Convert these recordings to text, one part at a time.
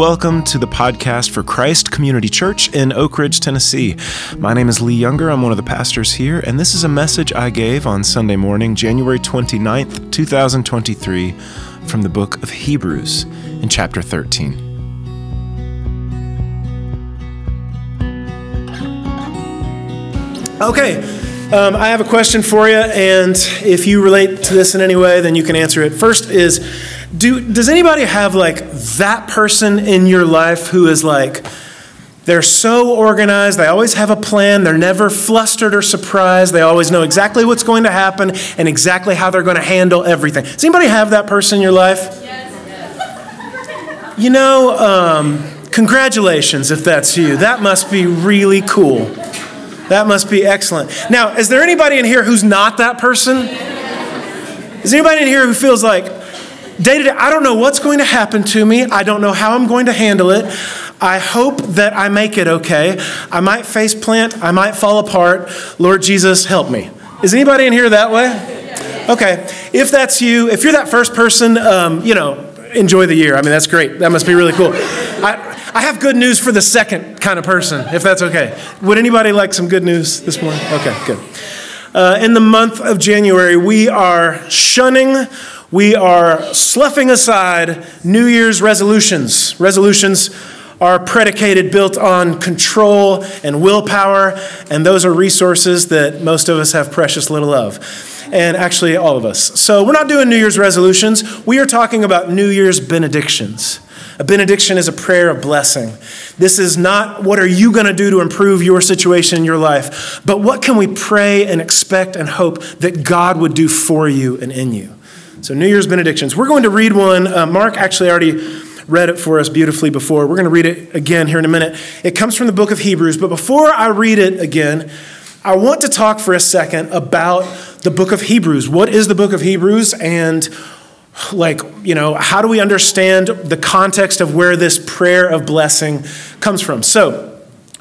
welcome to the podcast for Christ Community Church in Oak Ridge, Tennessee. My name is Lee Younger. I'm one of the pastors here, and this is a message I gave on Sunday morning, January 29th, 2023, from the book of Hebrews in chapter 13. Okay, um, I have a question for you, and if you relate to this in any way, then you can answer it. First is do, does anybody have like that person in your life who is like, they're so organized, they always have a plan, they're never flustered or surprised, they always know exactly what's going to happen and exactly how they're going to handle everything. Does anybody have that person in your life? Yes. You know, um, congratulations if that's you. That must be really cool. That must be excellent. Now, is there anybody in here who's not that person? Is anybody in here who feels like, Day to day, I don't know what's going to happen to me. I don't know how I'm going to handle it. I hope that I make it okay. I might face plant, I might fall apart. Lord Jesus, help me. Is anybody in here that way? Okay. If that's you, if you're that first person, um, you know, enjoy the year. I mean, that's great. That must be really cool. I, I have good news for the second kind of person, if that's okay. Would anybody like some good news this morning? Okay, good. Uh, in the month of January, we are shunning we are sloughing aside New Year's resolutions. Resolutions are predicated, built on control and willpower, and those are resources that most of us have precious little of. And actually, all of us. So, we're not doing New Year's resolutions. We are talking about New Year's benedictions. A benediction is a prayer of blessing. This is not what are you going to do to improve your situation in your life, but what can we pray and expect and hope that God would do for you and in you. So, New Year's benedictions. We're going to read one. Uh, Mark actually already read it for us beautifully before. We're going to read it again here in a minute. It comes from the book of Hebrews, but before I read it again, I want to talk for a second about the book of Hebrews. What is the book of Hebrews? And like, you know, how do we understand the context of where this prayer of blessing comes from? So,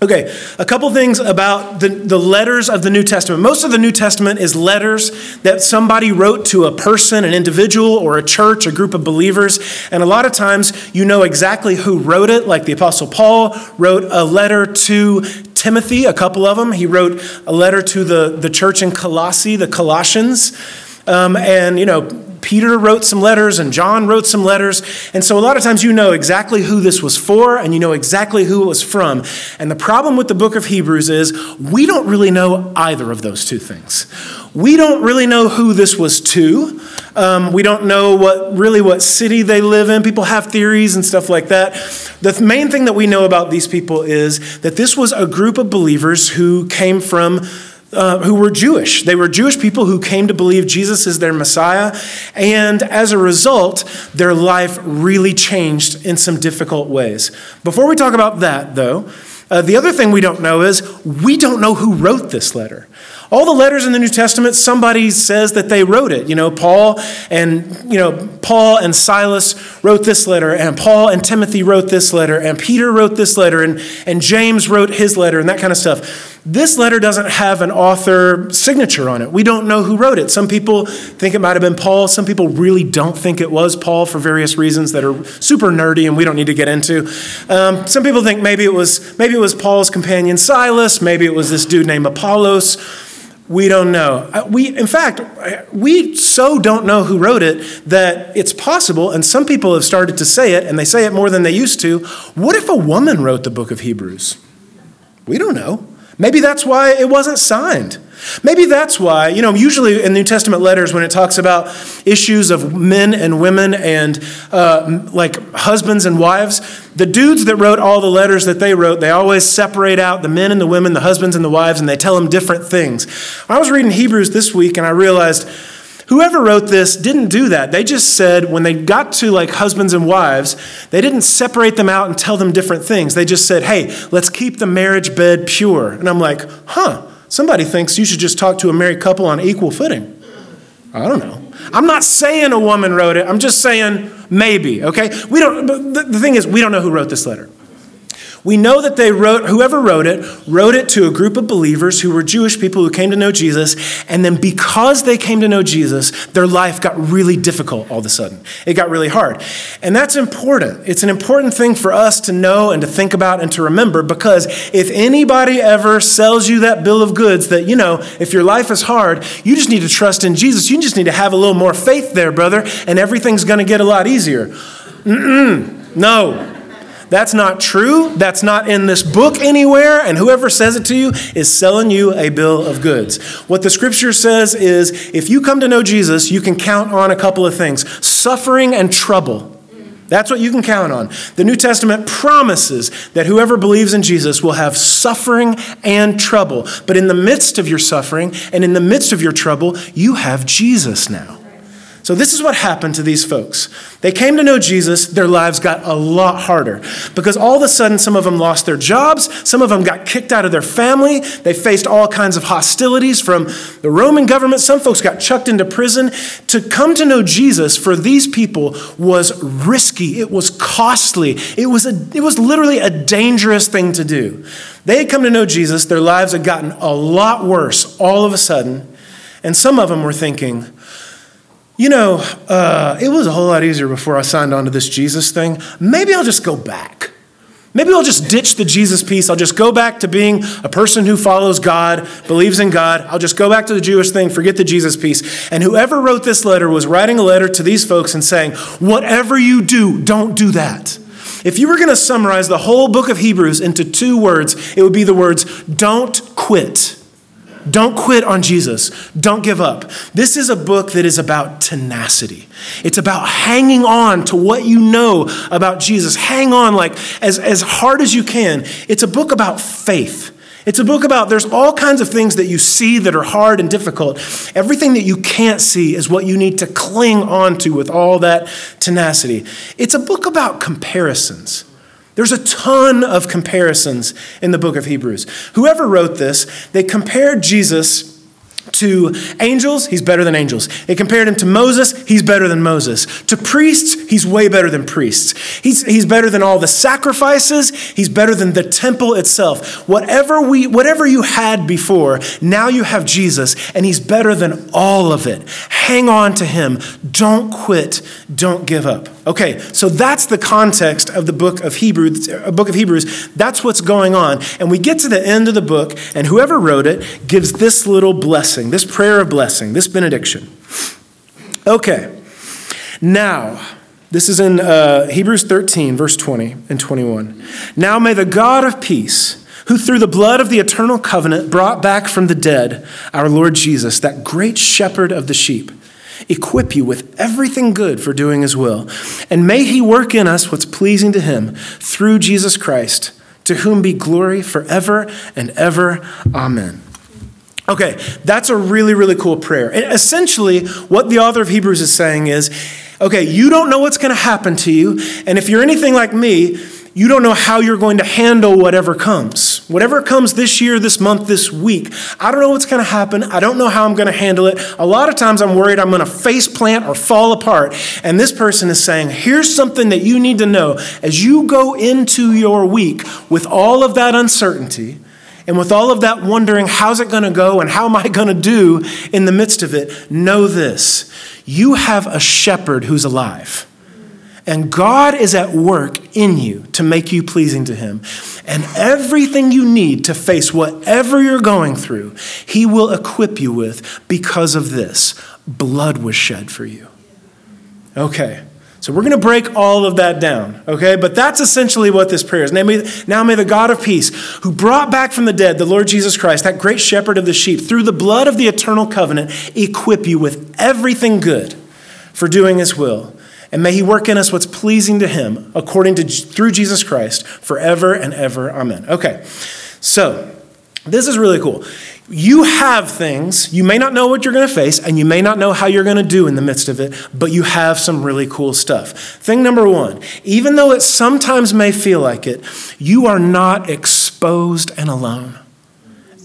Okay, a couple things about the, the letters of the New Testament. Most of the New Testament is letters that somebody wrote to a person, an individual, or a church, a group of believers. And a lot of times you know exactly who wrote it, like the Apostle Paul wrote a letter to Timothy, a couple of them. He wrote a letter to the, the church in Colossae, the Colossians. Um, and, you know, Peter wrote some letters and John wrote some letters. And so a lot of times you know exactly who this was for and you know exactly who it was from. And the problem with the book of Hebrews is we don't really know either of those two things. We don't really know who this was to. Um, we don't know what really what city they live in. People have theories and stuff like that. The main thing that we know about these people is that this was a group of believers who came from uh, who were Jewish. They were Jewish people who came to believe Jesus is their Messiah. And as a result, their life really changed in some difficult ways. Before we talk about that, though, uh, the other thing we don't know is we don't know who wrote this letter. All the letters in the New Testament, somebody says that they wrote it. You know, Paul and you know Paul and Silas wrote this letter, and Paul and Timothy wrote this letter, and Peter wrote this letter, and, and James wrote his letter, and that kind of stuff. This letter doesn't have an author signature on it. We don't know who wrote it. Some people think it might have been Paul. Some people really don't think it was Paul for various reasons that are super nerdy and we don't need to get into. Um, some people think maybe it was maybe it was Paul's companion Silas. Maybe it was this dude named Apollos. We don't know. We, in fact, we so don't know who wrote it that it's possible, and some people have started to say it, and they say it more than they used to. What if a woman wrote the book of Hebrews? We don't know. Maybe that's why it wasn't signed. Maybe that's why, you know, usually in New Testament letters, when it talks about issues of men and women and uh, like husbands and wives, the dudes that wrote all the letters that they wrote, they always separate out the men and the women, the husbands and the wives, and they tell them different things. I was reading Hebrews this week and I realized whoever wrote this didn't do that. They just said when they got to like husbands and wives, they didn't separate them out and tell them different things. They just said, hey, let's keep the marriage bed pure. And I'm like, huh. Somebody thinks you should just talk to a married couple on equal footing. I don't know. I'm not saying a woman wrote it. I'm just saying maybe, okay? We don't the, the thing is we don't know who wrote this letter. We know that they wrote, whoever wrote it, wrote it to a group of believers who were Jewish people who came to know Jesus. And then because they came to know Jesus, their life got really difficult all of a sudden. It got really hard. And that's important. It's an important thing for us to know and to think about and to remember because if anybody ever sells you that bill of goods that, you know, if your life is hard, you just need to trust in Jesus. You just need to have a little more faith there, brother, and everything's going to get a lot easier. Mm-mm. No. That's not true. That's not in this book anywhere. And whoever says it to you is selling you a bill of goods. What the scripture says is if you come to know Jesus, you can count on a couple of things suffering and trouble. That's what you can count on. The New Testament promises that whoever believes in Jesus will have suffering and trouble. But in the midst of your suffering and in the midst of your trouble, you have Jesus now. So, this is what happened to these folks. They came to know Jesus, their lives got a lot harder because all of a sudden, some of them lost their jobs, some of them got kicked out of their family, they faced all kinds of hostilities from the Roman government, some folks got chucked into prison. To come to know Jesus for these people was risky, it was costly, it was, a, it was literally a dangerous thing to do. They had come to know Jesus, their lives had gotten a lot worse all of a sudden, and some of them were thinking, you know, uh, it was a whole lot easier before I signed on to this Jesus thing. Maybe I'll just go back. Maybe I'll just ditch the Jesus piece. I'll just go back to being a person who follows God, believes in God. I'll just go back to the Jewish thing, forget the Jesus piece. And whoever wrote this letter was writing a letter to these folks and saying, whatever you do, don't do that. If you were going to summarize the whole book of Hebrews into two words, it would be the words, don't quit. Don't quit on Jesus. Don't give up. This is a book that is about tenacity. It's about hanging on to what you know about Jesus. Hang on like as, as hard as you can. It's a book about faith. It's a book about there's all kinds of things that you see that are hard and difficult. Everything that you can't see is what you need to cling on to with all that tenacity. It's a book about comparisons. There's a ton of comparisons in the book of Hebrews. Whoever wrote this, they compared Jesus to angels, he's better than angels. They compared him to Moses, he's better than Moses. To priests, he's way better than priests. He's, he's better than all the sacrifices, he's better than the temple itself. Whatever, we, whatever you had before, now you have Jesus, and he's better than all of it. Hang on to him. Don't quit. Don't give up. Okay, so that's the context of the book of Hebrews, uh, book of Hebrews. That's what's going on. And we get to the end of the book, and whoever wrote it gives this little blessing blessing, this prayer of blessing, this benediction. Okay, now, this is in uh, Hebrews 13, verse 20 and 21. Now may the God of peace, who through the blood of the eternal covenant brought back from the dead our Lord Jesus, that great shepherd of the sheep, equip you with everything good for doing his will. And may he work in us what's pleasing to him through Jesus Christ, to whom be glory forever and ever. Amen. Okay, that's a really, really cool prayer. And essentially, what the author of Hebrews is saying is okay, you don't know what's going to happen to you. And if you're anything like me, you don't know how you're going to handle whatever comes. Whatever comes this year, this month, this week. I don't know what's going to happen. I don't know how I'm going to handle it. A lot of times I'm worried I'm going to face plant or fall apart. And this person is saying, here's something that you need to know as you go into your week with all of that uncertainty and with all of that wondering, how's it going to go and how am I going to do in the midst of it, know this you have a shepherd who's alive. And God is at work in you to make you pleasing to Him. And everything you need to face whatever you're going through, He will equip you with because of this. Blood was shed for you. Okay. So we're going to break all of that down, okay? But that's essentially what this prayer is. Now may, now may the God of peace, who brought back from the dead the Lord Jesus Christ, that great shepherd of the sheep, through the blood of the eternal covenant, equip you with everything good for doing his will. And may he work in us what's pleasing to him, according to through Jesus Christ, forever and ever. Amen. Okay. So, this is really cool. You have things, you may not know what you're going to face, and you may not know how you're going to do in the midst of it, but you have some really cool stuff. Thing number one, even though it sometimes may feel like it, you are not exposed and alone.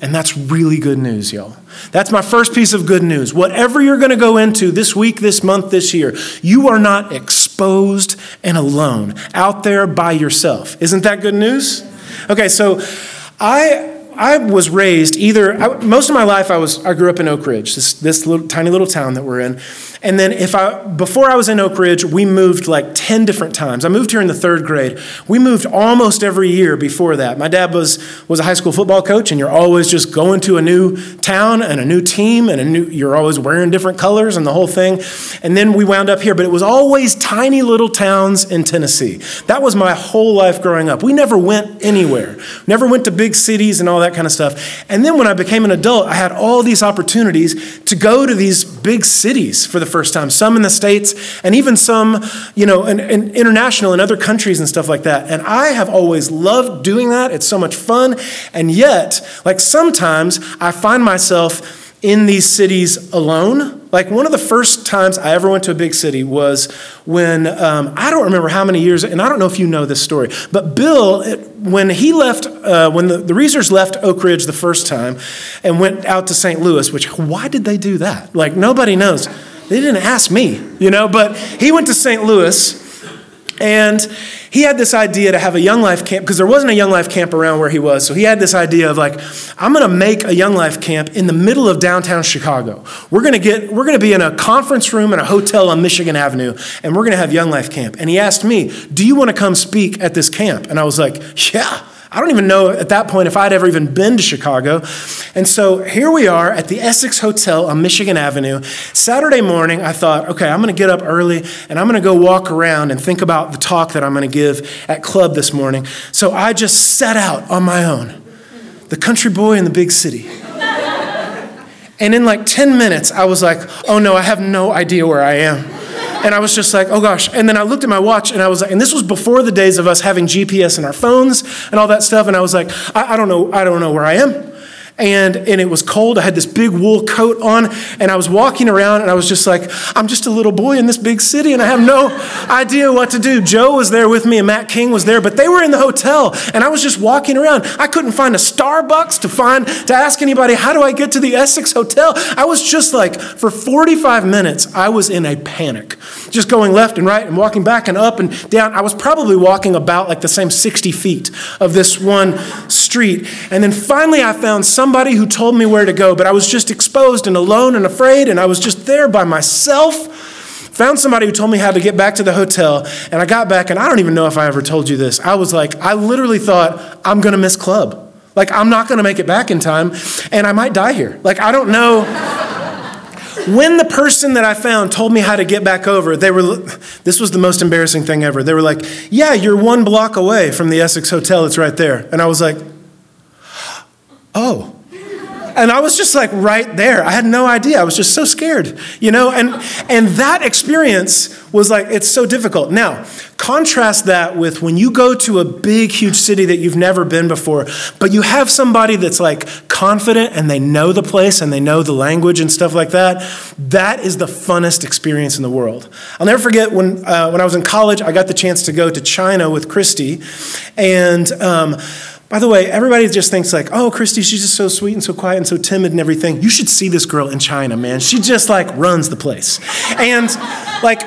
And that's really good news, y'all. That's my first piece of good news. Whatever you're going to go into this week, this month, this year, you are not exposed and alone out there by yourself. Isn't that good news? Okay, so I I was raised either I, most of my life I was I grew up in Oak Ridge, this this little, tiny little town that we're in. And then if I before I was in Oak Ridge, we moved like 10 different times. I moved here in the 3rd grade. We moved almost every year before that. My dad was was a high school football coach and you're always just going to a new town and a new team and a new you're always wearing different colors and the whole thing. And then we wound up here, but it was always tiny little towns in Tennessee. That was my whole life growing up. We never went anywhere. Never went to big cities and all that kind of stuff. And then when I became an adult, I had all these opportunities to go to these big cities for the first time, some in the States, and even some, you know, in, in international in other countries and stuff like that. And I have always loved doing that. It's so much fun. And yet, like sometimes I find myself in these cities alone. Like one of the first times I ever went to a big city was when um, I don't remember how many years, and I don't know if you know this story, but Bill, when he left, uh, when the, the Reesers left Oak Ridge the first time and went out to St. Louis, which why did they do that? Like nobody knows. They didn't ask me, you know, but he went to St. Louis and he had this idea to have a Young Life camp because there wasn't a Young Life camp around where he was. So he had this idea of like, I'm going to make a Young Life camp in the middle of downtown Chicago. We're going to get, we're going to be in a conference room in a hotel on Michigan Avenue, and we're going to have Young Life camp. And he asked me, Do you want to come speak at this camp? And I was like, Yeah. I don't even know at that point if I'd ever even been to Chicago. And so here we are at the Essex Hotel on Michigan Avenue. Saturday morning, I thought, okay, I'm going to get up early and I'm going to go walk around and think about the talk that I'm going to give at club this morning. So I just set out on my own, the country boy in the big city. And in like 10 minutes, I was like, oh no, I have no idea where I am. And I was just like, oh gosh. And then I looked at my watch and I was like, and this was before the days of us having GPS in our phones and all that stuff. And I was like, I, I don't know, I don't know where I am and, and it was cold. I had this big wool coat on, and I was walking around, and I was just like, I'm just a little boy in this big city, and I have no idea what to do. Joe was there with me, and Matt King was there, but they were in the hotel, and I was just walking around. I couldn't find a Starbucks to find to ask anybody, how do I get to the Essex Hotel? I was just like, for 45 minutes, I was in a panic, just going left and right and walking back and up and down. I was probably walking about like the same 60 feet of this one street, and then finally I found somebody who told me where to go, but I was just exposed and alone and afraid, and I was just there by myself. Found somebody who told me how to get back to the hotel, and I got back, and I don't even know if I ever told you this. I was like, I literally thought, I'm gonna miss club. Like, I'm not gonna make it back in time, and I might die here. Like, I don't know. when the person that I found told me how to get back over, they were, this was the most embarrassing thing ever. They were like, Yeah, you're one block away from the Essex Hotel, it's right there. And I was like, Oh. And I was just like right there. I had no idea. I was just so scared, you know? And and that experience was like it's so difficult. Now, contrast that with when you go to a big huge city that you've never been before, but you have somebody that's like confident and they know the place and they know the language and stuff like that. That is the funnest experience in the world. I'll never forget when uh, when I was in college, I got the chance to go to China with Christy and um, by the way, everybody just thinks like, oh, Christy, she's just so sweet and so quiet and so timid and everything. You should see this girl in China, man. She just like runs the place. And like,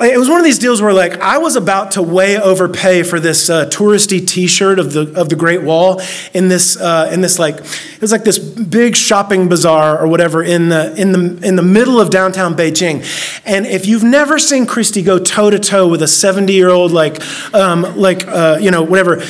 it was one of these deals where like I was about to way overpay for this uh, touristy T-shirt of the of the Great Wall in this uh, in this like it was like this big shopping bazaar or whatever in the in the in the middle of downtown Beijing, and if you've never seen Christy go toe to toe with a seventy year old like um, like uh, you know whatever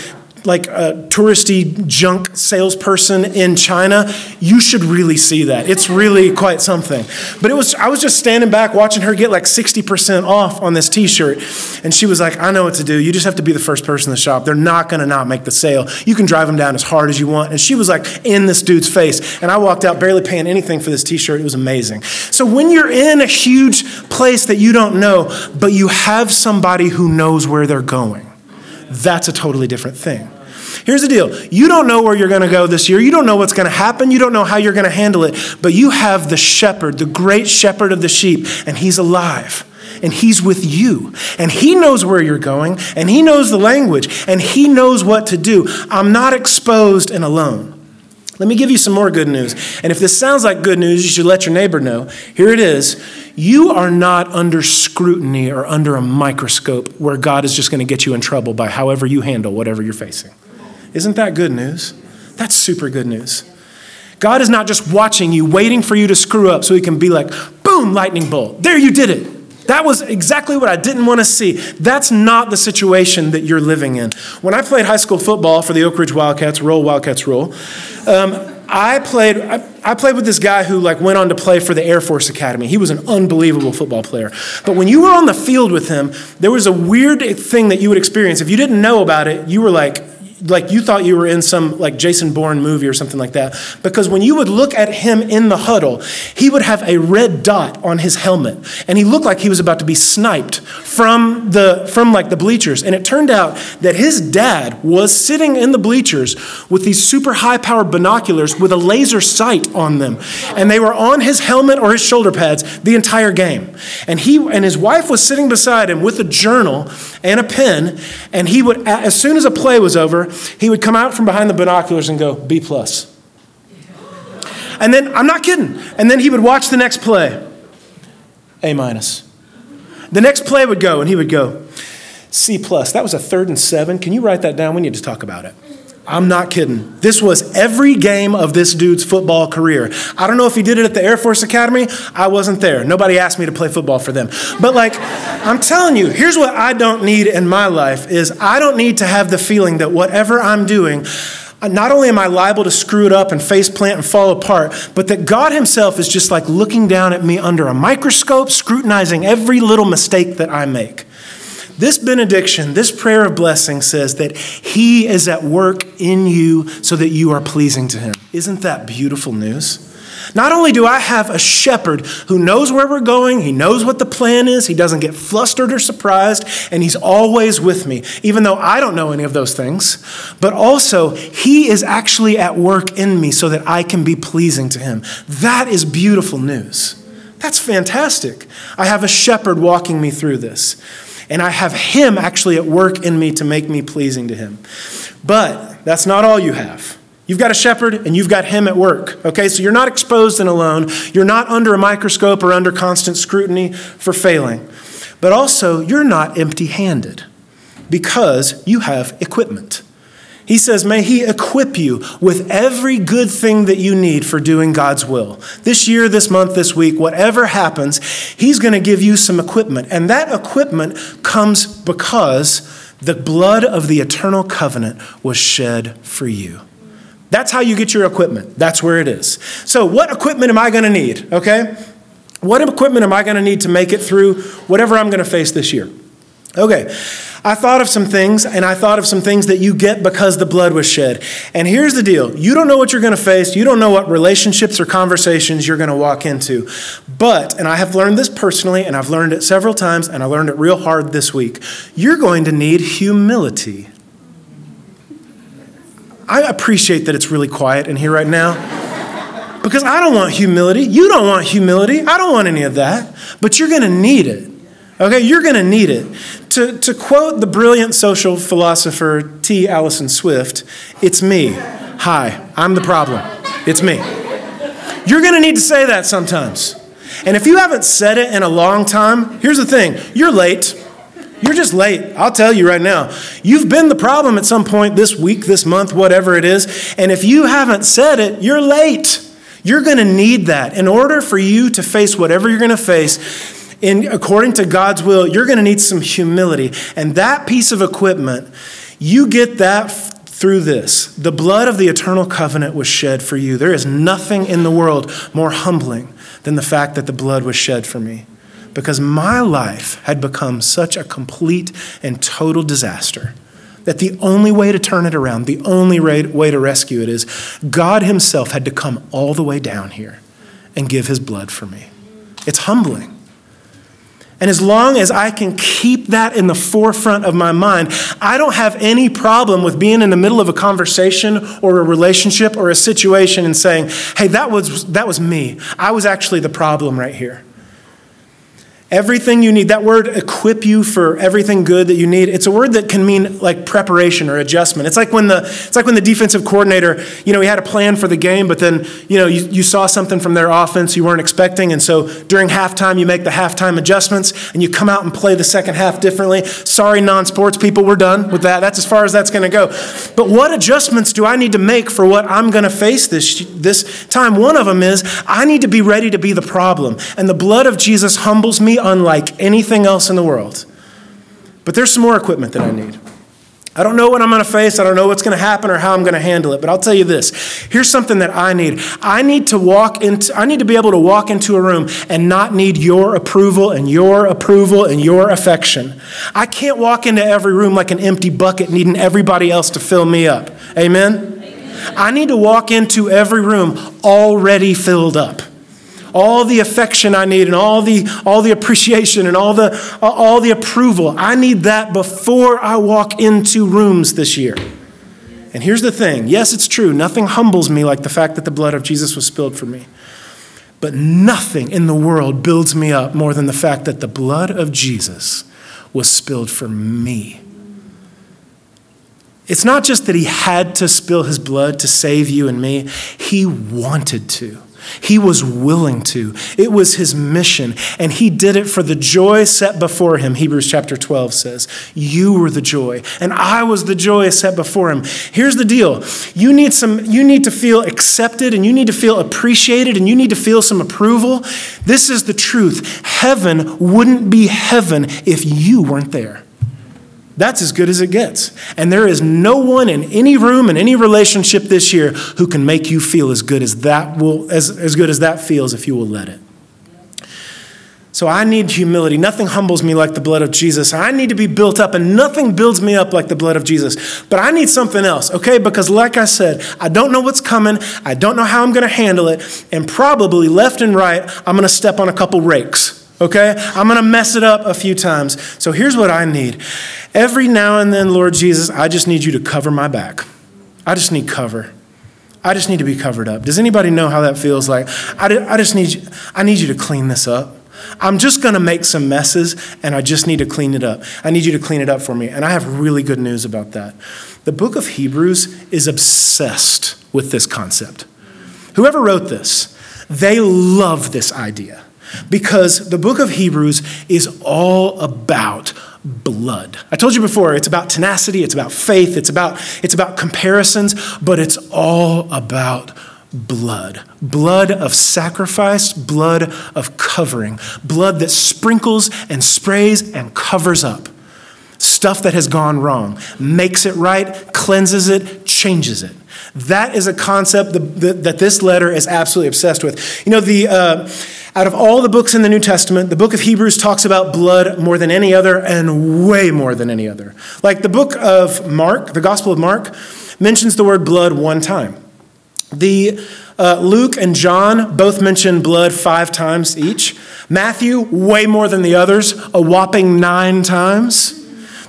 like a touristy junk salesperson in China, you should really see that. It's really quite something. But it was I was just standing back watching her get like 60% off on this t-shirt. And she was like, I know what to do. You just have to be the first person in the shop. They're not gonna not make the sale. You can drive them down as hard as you want. And she was like in this dude's face. And I walked out barely paying anything for this t-shirt. It was amazing. So when you're in a huge place that you don't know, but you have somebody who knows where they're going that's a totally different thing. Here's the deal you don't know where you're going to go this year. You don't know what's going to happen. You don't know how you're going to handle it. But you have the shepherd, the great shepherd of the sheep, and he's alive. And he's with you. And he knows where you're going. And he knows the language. And he knows what to do. I'm not exposed and alone. Let me give you some more good news. And if this sounds like good news, you should let your neighbor know. Here it is. You are not under scrutiny or under a microscope where God is just going to get you in trouble by however you handle whatever you're facing. Isn't that good news? That's super good news. God is not just watching you, waiting for you to screw up so he can be like, boom, lightning bolt. There, you did it. That was exactly what I didn't want to see. That's not the situation that you're living in. When I played high school football for the Oak Ridge Wildcats, roll Wildcats roll, um, I played I, I, played with this guy who like went on to play for the Air Force Academy. He was an unbelievable football player. But when you were on the field with him, there was a weird thing that you would experience. If you didn't know about it, you were like like you thought you were in some like Jason Bourne movie or something like that. Because when you would look at him in the huddle, he would have a red dot on his helmet, and he looked like he was about to be sniped from the from like the bleachers. And it turned out that his dad was sitting in the bleachers with these super high powered binoculars with a laser sight on them, and they were on his helmet or his shoulder pads the entire game. And he and his wife was sitting beside him with a journal and a pen, and he would as soon as a play was over he would come out from behind the binoculars and go, B plus. And then, I'm not kidding. And then he would watch the next play, A minus. The next play would go, and he would go, C plus. That was a third and seven. Can you write that down? We need to talk about it. I'm not kidding. This was every game of this dude's football career. I don't know if he did it at the Air Force Academy. I wasn't there. Nobody asked me to play football for them. But like I'm telling you, here's what I don't need in my life is I don't need to have the feeling that whatever I'm doing not only am I liable to screw it up and face plant and fall apart, but that God Himself is just like looking down at me under a microscope, scrutinizing every little mistake that I make. This benediction, this prayer of blessing says that He is at work in you so that you are pleasing to Him. Isn't that beautiful news? Not only do I have a shepherd who knows where we're going, he knows what the plan is, he doesn't get flustered or surprised, and he's always with me, even though I don't know any of those things, but also he is actually at work in me so that I can be pleasing to him. That is beautiful news. That's fantastic. I have a shepherd walking me through this and I have Him actually at work in me to make me pleasing to Him. But that's not all you have. You've got a shepherd and you've got him at work. Okay, so you're not exposed and alone. You're not under a microscope or under constant scrutiny for failing. But also, you're not empty handed because you have equipment. He says, May He equip you with every good thing that you need for doing God's will. This year, this month, this week, whatever happens, He's going to give you some equipment. And that equipment comes because the blood of the eternal covenant was shed for you. That's how you get your equipment. That's where it is. So, what equipment am I going to need? Okay? What equipment am I going to need to make it through whatever I'm going to face this year? Okay. I thought of some things, and I thought of some things that you get because the blood was shed. And here's the deal you don't know what you're going to face, you don't know what relationships or conversations you're going to walk into. But, and I have learned this personally, and I've learned it several times, and I learned it real hard this week, you're going to need humility. I appreciate that it's really quiet in here right now. Because I don't want humility. You don't want humility. I don't want any of that. But you're going to need it. Okay, you're going to need it. To, to quote the brilliant social philosopher T. Alison Swift, it's me. Hi, I'm the problem. It's me. You're going to need to say that sometimes. And if you haven't said it in a long time, here's the thing you're late. You're just late. I'll tell you right now. You've been the problem at some point this week, this month, whatever it is. And if you haven't said it, you're late. You're going to need that. In order for you to face whatever you're going to face, in according to God's will, you're going to need some humility. And that piece of equipment, you get that through this. The blood of the eternal covenant was shed for you. There is nothing in the world more humbling than the fact that the blood was shed for me. Because my life had become such a complete and total disaster that the only way to turn it around, the only way to rescue it is God Himself had to come all the way down here and give His blood for me. It's humbling. And as long as I can keep that in the forefront of my mind, I don't have any problem with being in the middle of a conversation or a relationship or a situation and saying, hey, that was, that was me. I was actually the problem right here. Everything you need, that word equip you for everything good that you need, it's a word that can mean like preparation or adjustment. It's like when the it's like when the defensive coordinator, you know, he had a plan for the game, but then, you know, you, you saw something from their offense you weren't expecting. And so during halftime, you make the halftime adjustments and you come out and play the second half differently. Sorry, non-sports people, we're done with that. That's as far as that's gonna go. But what adjustments do I need to make for what I'm gonna face this this time? One of them is I need to be ready to be the problem. And the blood of Jesus humbles me unlike anything else in the world. But there's some more equipment that I need. I don't know what I'm going to face. I don't know what's going to happen or how I'm going to handle it. But I'll tell you this. Here's something that I need. I need to walk into I need to be able to walk into a room and not need your approval and your approval and your affection. I can't walk into every room like an empty bucket needing everybody else to fill me up. Amen. Amen. I need to walk into every room already filled up all the affection I need and all the, all the appreciation and all the, all the approval. I need that before I walk into rooms this year. And here's the thing yes, it's true, nothing humbles me like the fact that the blood of Jesus was spilled for me. But nothing in the world builds me up more than the fact that the blood of Jesus was spilled for me. It's not just that he had to spill his blood to save you and me, he wanted to. He was willing to. It was his mission, and he did it for the joy set before him. Hebrews chapter 12 says, You were the joy, and I was the joy set before him. Here's the deal you need, some, you need to feel accepted, and you need to feel appreciated, and you need to feel some approval. This is the truth. Heaven wouldn't be heaven if you weren't there. That's as good as it gets. And there is no one in any room in any relationship this year who can make you feel as good as that will as, as good as that feels if you will let it. So I need humility. Nothing humbles me like the blood of Jesus. I need to be built up, and nothing builds me up like the blood of Jesus. But I need something else, okay? Because, like I said, I don't know what's coming. I don't know how I'm going to handle it. And probably left and right, I'm going to step on a couple rakes okay? I'm gonna mess it up a few times. So here's what I need. Every now and then, Lord Jesus, I just need you to cover my back. I just need cover. I just need to be covered up. Does anybody know how that feels like? I, I just need you, I need you to clean this up. I'm just going to make some messes and I just need to clean it up. I need you to clean it up for me. And I have really good news about that. The book of Hebrews is obsessed with this concept. Whoever wrote this, they love this idea because the book of Hebrews is all about blood. I told you before, it's about tenacity, it's about faith, it's about, it's about comparisons, but it's all about blood. Blood of sacrifice, blood of covering, blood that sprinkles and sprays and covers up stuff that has gone wrong, makes it right, cleanses it, changes it. That is a concept that this letter is absolutely obsessed with. You know, the. Uh, out of all the books in the New Testament, the book of Hebrews talks about blood more than any other and way more than any other. Like the book of Mark, the Gospel of Mark, mentions the word blood one time. The uh, Luke and John both mention blood five times each. Matthew, way more than the others, a whopping nine times.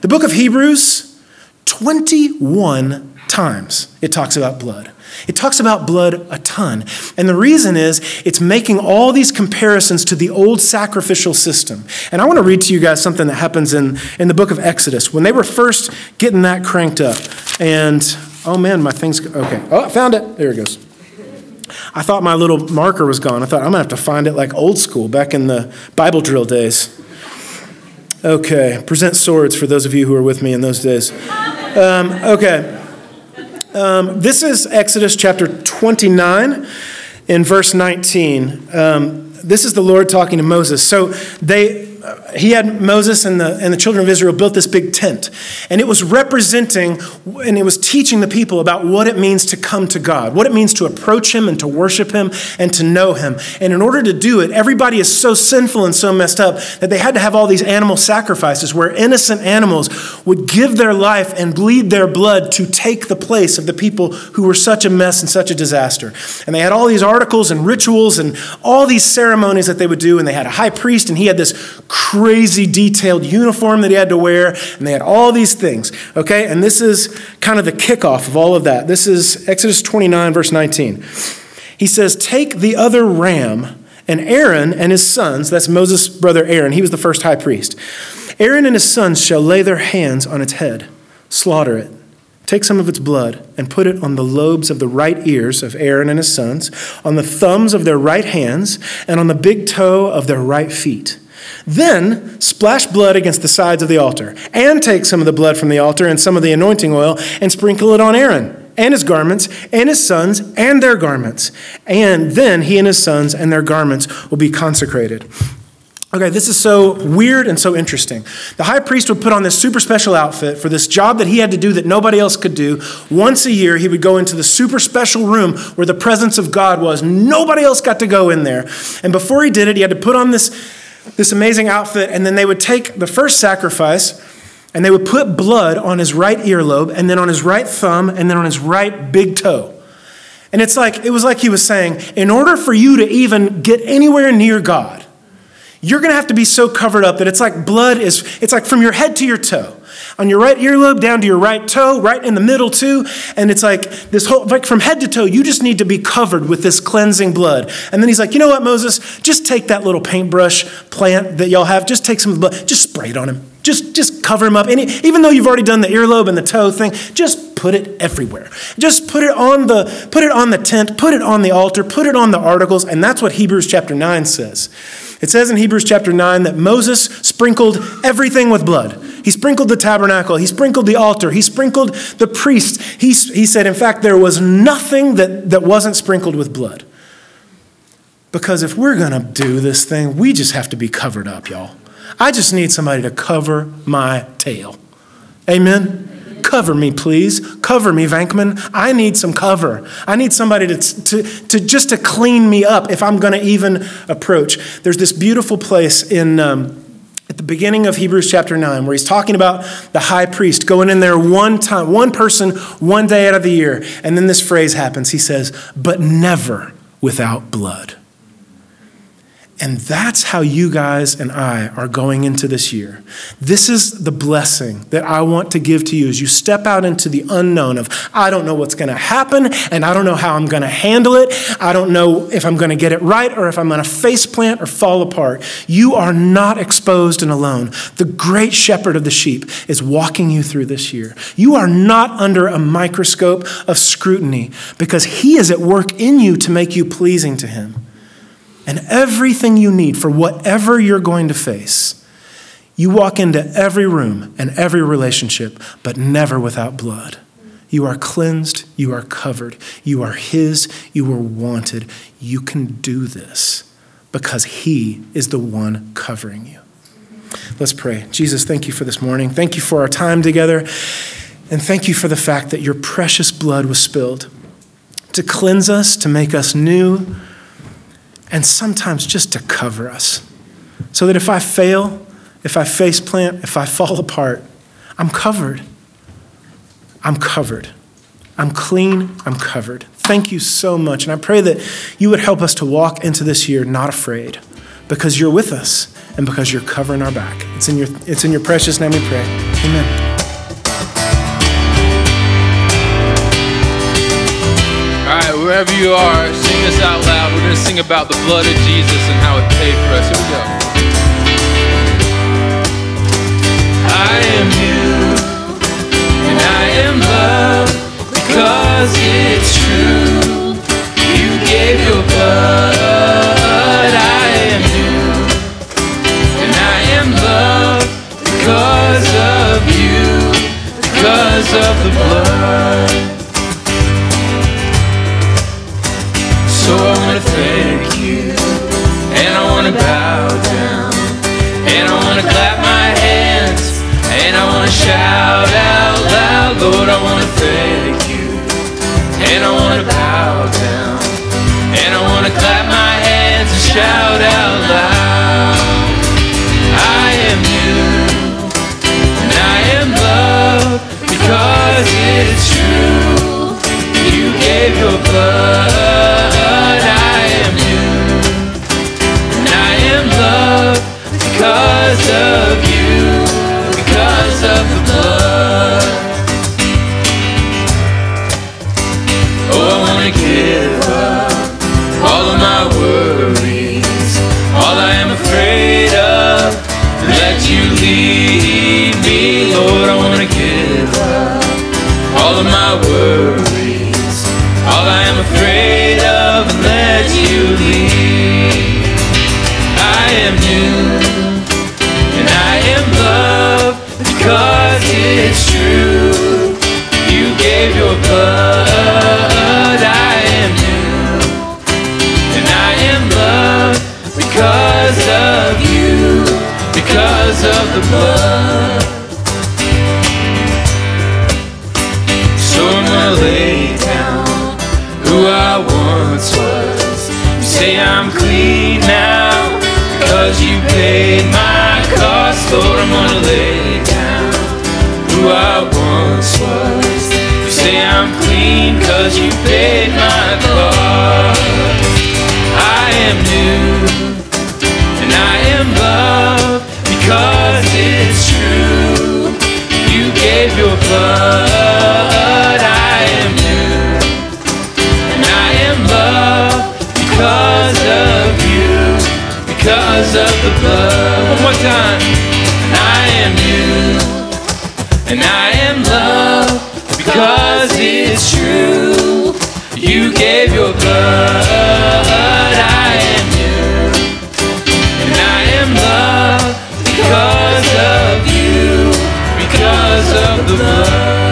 The book of Hebrews, 21 times it talks about blood. It talks about blood a ton. And the reason is it's making all these comparisons to the old sacrificial system. And I want to read to you guys something that happens in, in the book of Exodus. When they were first getting that cranked up, and oh man, my thing's okay. Oh, I found it. There it goes. I thought my little marker was gone. I thought I'm going to have to find it like old school back in the Bible drill days. Okay, present swords for those of you who were with me in those days. Um, okay. Um, this is Exodus chapter 29 in verse 19. Um, this is the Lord talking to Moses. So they he had Moses and the, and the children of Israel built this big tent. And it was representing and it was teaching the people about what it means to come to God, what it means to approach Him and to worship Him and to know Him. And in order to do it, everybody is so sinful and so messed up that they had to have all these animal sacrifices where innocent animals would give their life and bleed their blood to take the place of the people who were such a mess and such a disaster. And they had all these articles and rituals and all these ceremonies that they would do. And they had a high priest, and he had this crazy detailed uniform that he had to wear, and they had all these things, okay? And this is kind of the kickoff of all of that. This is Exodus 29, verse 19. He says, Take the other ram And Aaron and his sons, that's Moses' brother Aaron, he was the first high priest. Aaron and his sons shall lay their hands on its head, slaughter it, take some of its blood, and put it on the lobes of the right ears of Aaron and his sons, on the thumbs of their right hands, and on the big toe of their right feet. Then splash blood against the sides of the altar, and take some of the blood from the altar and some of the anointing oil, and sprinkle it on Aaron and his garments, and his sons, and their garments. And then he and his sons and their garments will be consecrated. Okay, this is so weird and so interesting. The high priest would put on this super special outfit for this job that he had to do that nobody else could do. Once a year, he would go into the super special room where the presence of God was. Nobody else got to go in there. And before he did it, he had to put on this, this amazing outfit, and then they would take the first sacrifice and they would put blood on his right earlobe, and then on his right thumb, and then on his right big toe. And it's like, it was like he was saying, in order for you to even get anywhere near God, you're going to have to be so covered up that it's like blood is, it's like from your head to your toe. On your right earlobe down to your right toe, right in the middle too. And it's like this whole, like from head to toe, you just need to be covered with this cleansing blood. And then he's like, you know what, Moses? Just take that little paintbrush plant that y'all have, just take some of the blood, just spray it on him. Just, just cover him up. Any, even though you've already done the earlobe and the toe thing, just put it everywhere. Just put it on the, put it on the tent, put it on the altar, put it on the articles, and that's what Hebrews chapter 9 says. It says in Hebrews chapter 9 that Moses sprinkled everything with blood. He sprinkled the tabernacle, he sprinkled the altar, he sprinkled the priests. He, he said, in fact, there was nothing that, that wasn't sprinkled with blood. Because if we're going to do this thing, we just have to be covered up, y'all. I just need somebody to cover my tail. Amen? Cover me, please. Cover me, Venkman. I need some cover. I need somebody to, to, to just to clean me up if I'm going to even approach. There's this beautiful place in um, at the beginning of Hebrews chapter 9 where he's talking about the high priest going in there one time, one person, one day out of the year. And then this phrase happens. He says, but never without blood. And that's how you guys and I are going into this year. This is the blessing that I want to give to you as you step out into the unknown of, I don't know what's going to happen, and I don't know how I'm going to handle it. I don't know if I'm going to get it right or if I'm going to face plant or fall apart. You are not exposed and alone. The great shepherd of the sheep is walking you through this year. You are not under a microscope of scrutiny because he is at work in you to make you pleasing to him and everything you need for whatever you're going to face. You walk into every room and every relationship, but never without blood. You are cleansed, you are covered, you are His, you are wanted. You can do this because He is the one covering you. Let's pray. Jesus, thank you for this morning. Thank you for our time together. And thank you for the fact that your precious blood was spilled to cleanse us, to make us new and sometimes just to cover us. So that if I fail, if I face plant, if I fall apart, I'm covered. I'm covered. I'm clean. I'm covered. Thank you so much. And I pray that you would help us to walk into this year not afraid because you're with us and because you're covering our back. It's in your, it's in your precious name we pray. Amen. All right, wherever you are, sing this out loud. To sing about the blood of Jesus and how it paid for us. Here we go. I am you, and I am loved because it's true. You gave your blood. I am you, and I am loved because of you, because of the blood. Your blood. Say I'm clean now because you paid my cost. Lord, I'm gonna lay down who I once was. You say I'm clean because you paid my cost. I am new and I am loved because it's true. You gave your because of the blood. One more time. And I am you, and I am love because it's true. You gave your blood. I am you, and I am love because of you, because of the blood.